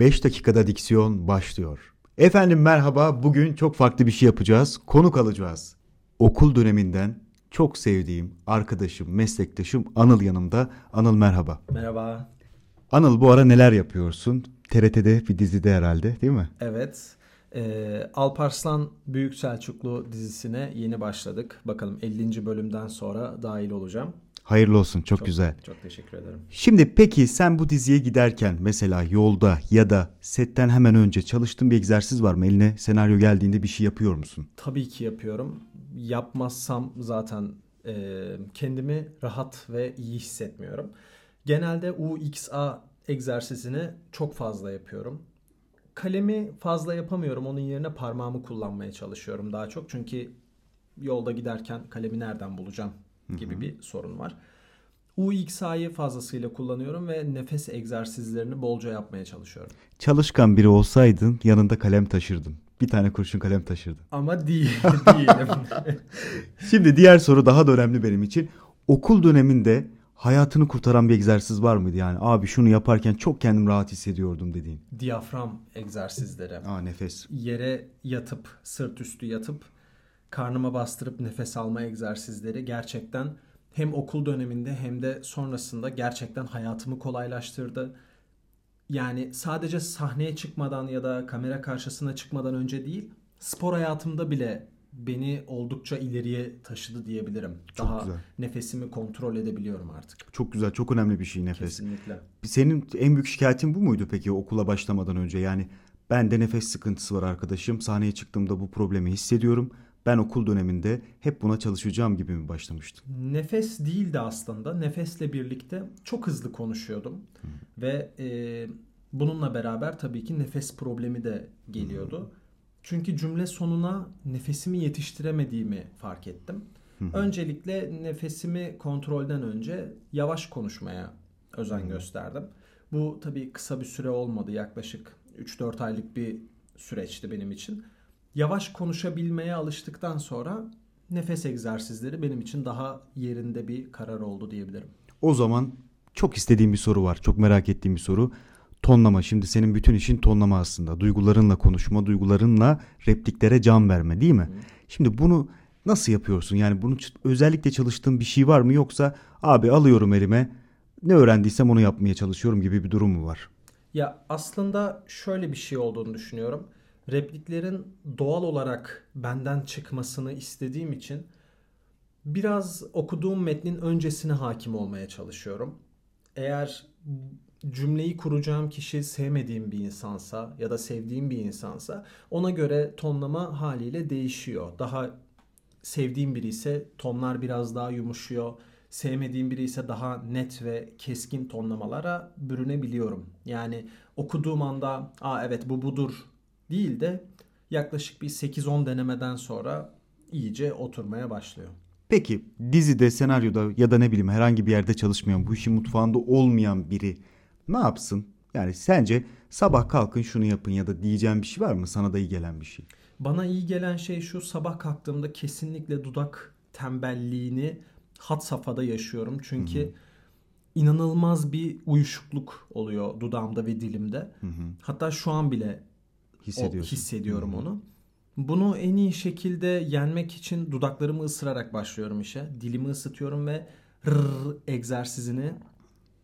5 dakikada diksiyon başlıyor. Efendim merhaba. Bugün çok farklı bir şey yapacağız. Konuk alacağız. Okul döneminden çok sevdiğim arkadaşım, meslektaşım Anıl yanımda. Anıl merhaba. Merhaba. Anıl bu ara neler yapıyorsun? TRT'de bir dizide herhalde değil mi? Evet. Ee, Alparslan Büyük Selçuklu dizisine yeni başladık. Bakalım 50. bölümden sonra dahil olacağım. Hayırlı olsun çok, güzel. Çok teşekkür ederim. Şimdi peki sen bu diziye giderken mesela yolda ya da setten hemen önce çalıştığın bir egzersiz var mı? Eline senaryo geldiğinde bir şey yapıyor musun? Tabii ki yapıyorum. Yapmazsam zaten e, kendimi rahat ve iyi hissetmiyorum. Genelde UXA egzersizini çok fazla yapıyorum. Kalemi fazla yapamıyorum. Onun yerine parmağımı kullanmaya çalışıyorum daha çok. Çünkü yolda giderken kalemi nereden bulacağım gibi bir sorun var. UXA'yı fazlasıyla kullanıyorum ve nefes egzersizlerini bolca yapmaya çalışıyorum. Çalışkan biri olsaydın yanında kalem taşırdın. Bir tane kurşun kalem taşırdın. Ama değil, değilim. Şimdi diğer soru daha da önemli benim için. Okul döneminde hayatını kurtaran bir egzersiz var mıydı? Yani abi şunu yaparken çok kendim rahat hissediyordum dediğin. Diyafram egzersizleri. Aa nefes. Yere yatıp, sırt üstü yatıp karnıma bastırıp nefes alma egzersizleri gerçekten hem okul döneminde hem de sonrasında gerçekten hayatımı kolaylaştırdı. Yani sadece sahneye çıkmadan ya da kamera karşısına çıkmadan önce değil, spor hayatımda bile beni oldukça ileriye taşıdı diyebilirim. Çok Daha güzel. nefesimi kontrol edebiliyorum artık. Çok güzel, çok önemli bir şey nefes. Kesinlikle. Senin en büyük şikayetin bu muydu peki okula başlamadan önce? Yani bende nefes sıkıntısı var arkadaşım. Sahneye çıktığımda bu problemi hissediyorum. Ben okul döneminde hep buna çalışacağım gibi mi başlamıştın? Nefes değildi aslında. Nefesle birlikte çok hızlı konuşuyordum. Ve e, bununla beraber tabii ki nefes problemi de geliyordu. Çünkü cümle sonuna nefesimi yetiştiremediğimi fark ettim. Öncelikle nefesimi kontrolden önce yavaş konuşmaya özen gösterdim. Bu tabii kısa bir süre olmadı. Yaklaşık 3-4 aylık bir süreçti benim için. Yavaş konuşabilmeye alıştıktan sonra nefes egzersizleri benim için daha yerinde bir karar oldu diyebilirim. O zaman çok istediğim bir soru var. Çok merak ettiğim bir soru. Tonlama. Şimdi senin bütün işin tonlama aslında. Duygularınla konuşma, duygularınla repliklere can verme değil mi? Şimdi bunu nasıl yapıyorsun? Yani bunu özellikle çalıştığın bir şey var mı yoksa abi alıyorum elime ne öğrendiysem onu yapmaya çalışıyorum gibi bir durum mu var? Ya aslında şöyle bir şey olduğunu düşünüyorum. Repliklerin doğal olarak benden çıkmasını istediğim için biraz okuduğum metnin öncesine hakim olmaya çalışıyorum. Eğer cümleyi kuracağım kişi sevmediğim bir insansa ya da sevdiğim bir insansa ona göre tonlama haliyle değişiyor. Daha sevdiğim biri ise tonlar biraz daha yumuşuyor. Sevmediğim biri ise daha net ve keskin tonlamalara bürünebiliyorum. Yani okuduğum anda aa evet bu budur değil de yaklaşık bir 8-10 denemeden sonra iyice oturmaya başlıyor. Peki dizide, senaryoda ya da ne bileyim herhangi bir yerde çalışmayan, bu işin mutfağında olmayan biri ne yapsın? Yani sence sabah kalkın şunu yapın ya da diyeceğim bir şey var mı? Sana da iyi gelen bir şey. Bana iyi gelen şey şu sabah kalktığımda kesinlikle dudak tembelliğini had safhada yaşıyorum. Çünkü inanılmaz bir uyuşukluk oluyor dudağımda ve dilimde. Hatta şu an bile o Hissediyorsun. hissediyorum onu. Bunu en iyi şekilde yenmek için dudaklarımı ısırarak başlıyorum işe. Dilimi ısıtıyorum ve rrr egzersizini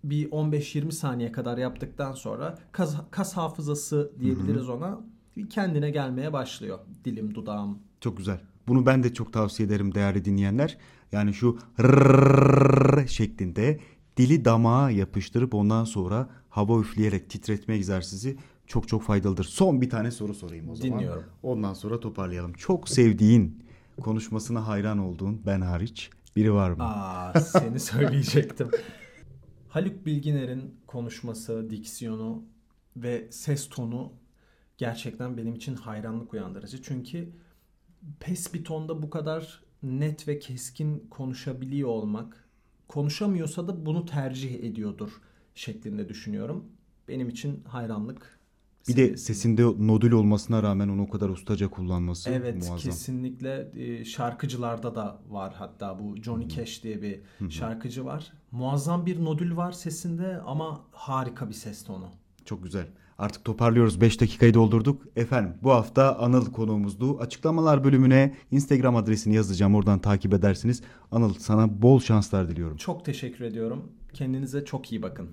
bir 15-20 saniye kadar yaptıktan sonra kas, kas hafızası diyebiliriz ona. Bir kendine gelmeye başlıyor. Dilim, dudağım. Çok güzel. Bunu ben de çok tavsiye ederim değerli dinleyenler. Yani şu rrrr şeklinde dili damağa yapıştırıp ondan sonra hava üfleyerek titretme egzersizi çok çok faydalıdır. Son bir tane soru sorayım o zaman. Dinliyorum. Ondan sonra toparlayalım. Çok sevdiğin, konuşmasına hayran olduğun ben hariç biri var mı? Aa, seni söyleyecektim. Haluk Bilginer'in konuşması, diksiyonu ve ses tonu gerçekten benim için hayranlık uyandırıcı. Çünkü pes bir tonda bu kadar net ve keskin konuşabiliyor olmak, konuşamıyorsa da bunu tercih ediyordur şeklinde düşünüyorum. Benim için hayranlık. Bir de sesinde nodül olmasına rağmen onu o kadar ustaca kullanması Evet muazzam. kesinlikle Ee, şarkıcılarda da var hatta bu Johnny Cash diye bir şarkıcı var. Muazzam bir nodül var sesinde ama harika bir ses tonu. Çok güzel. Artık toparlıyoruz. 5 dakikayı doldurduk. Efendim bu hafta Anıl konuğumuzdu. Açıklamalar bölümüne Instagram adresini yazacağım. Oradan takip edersiniz. Anıl sana bol şanslar diliyorum. Çok teşekkür ediyorum. Kendinize çok iyi bakın.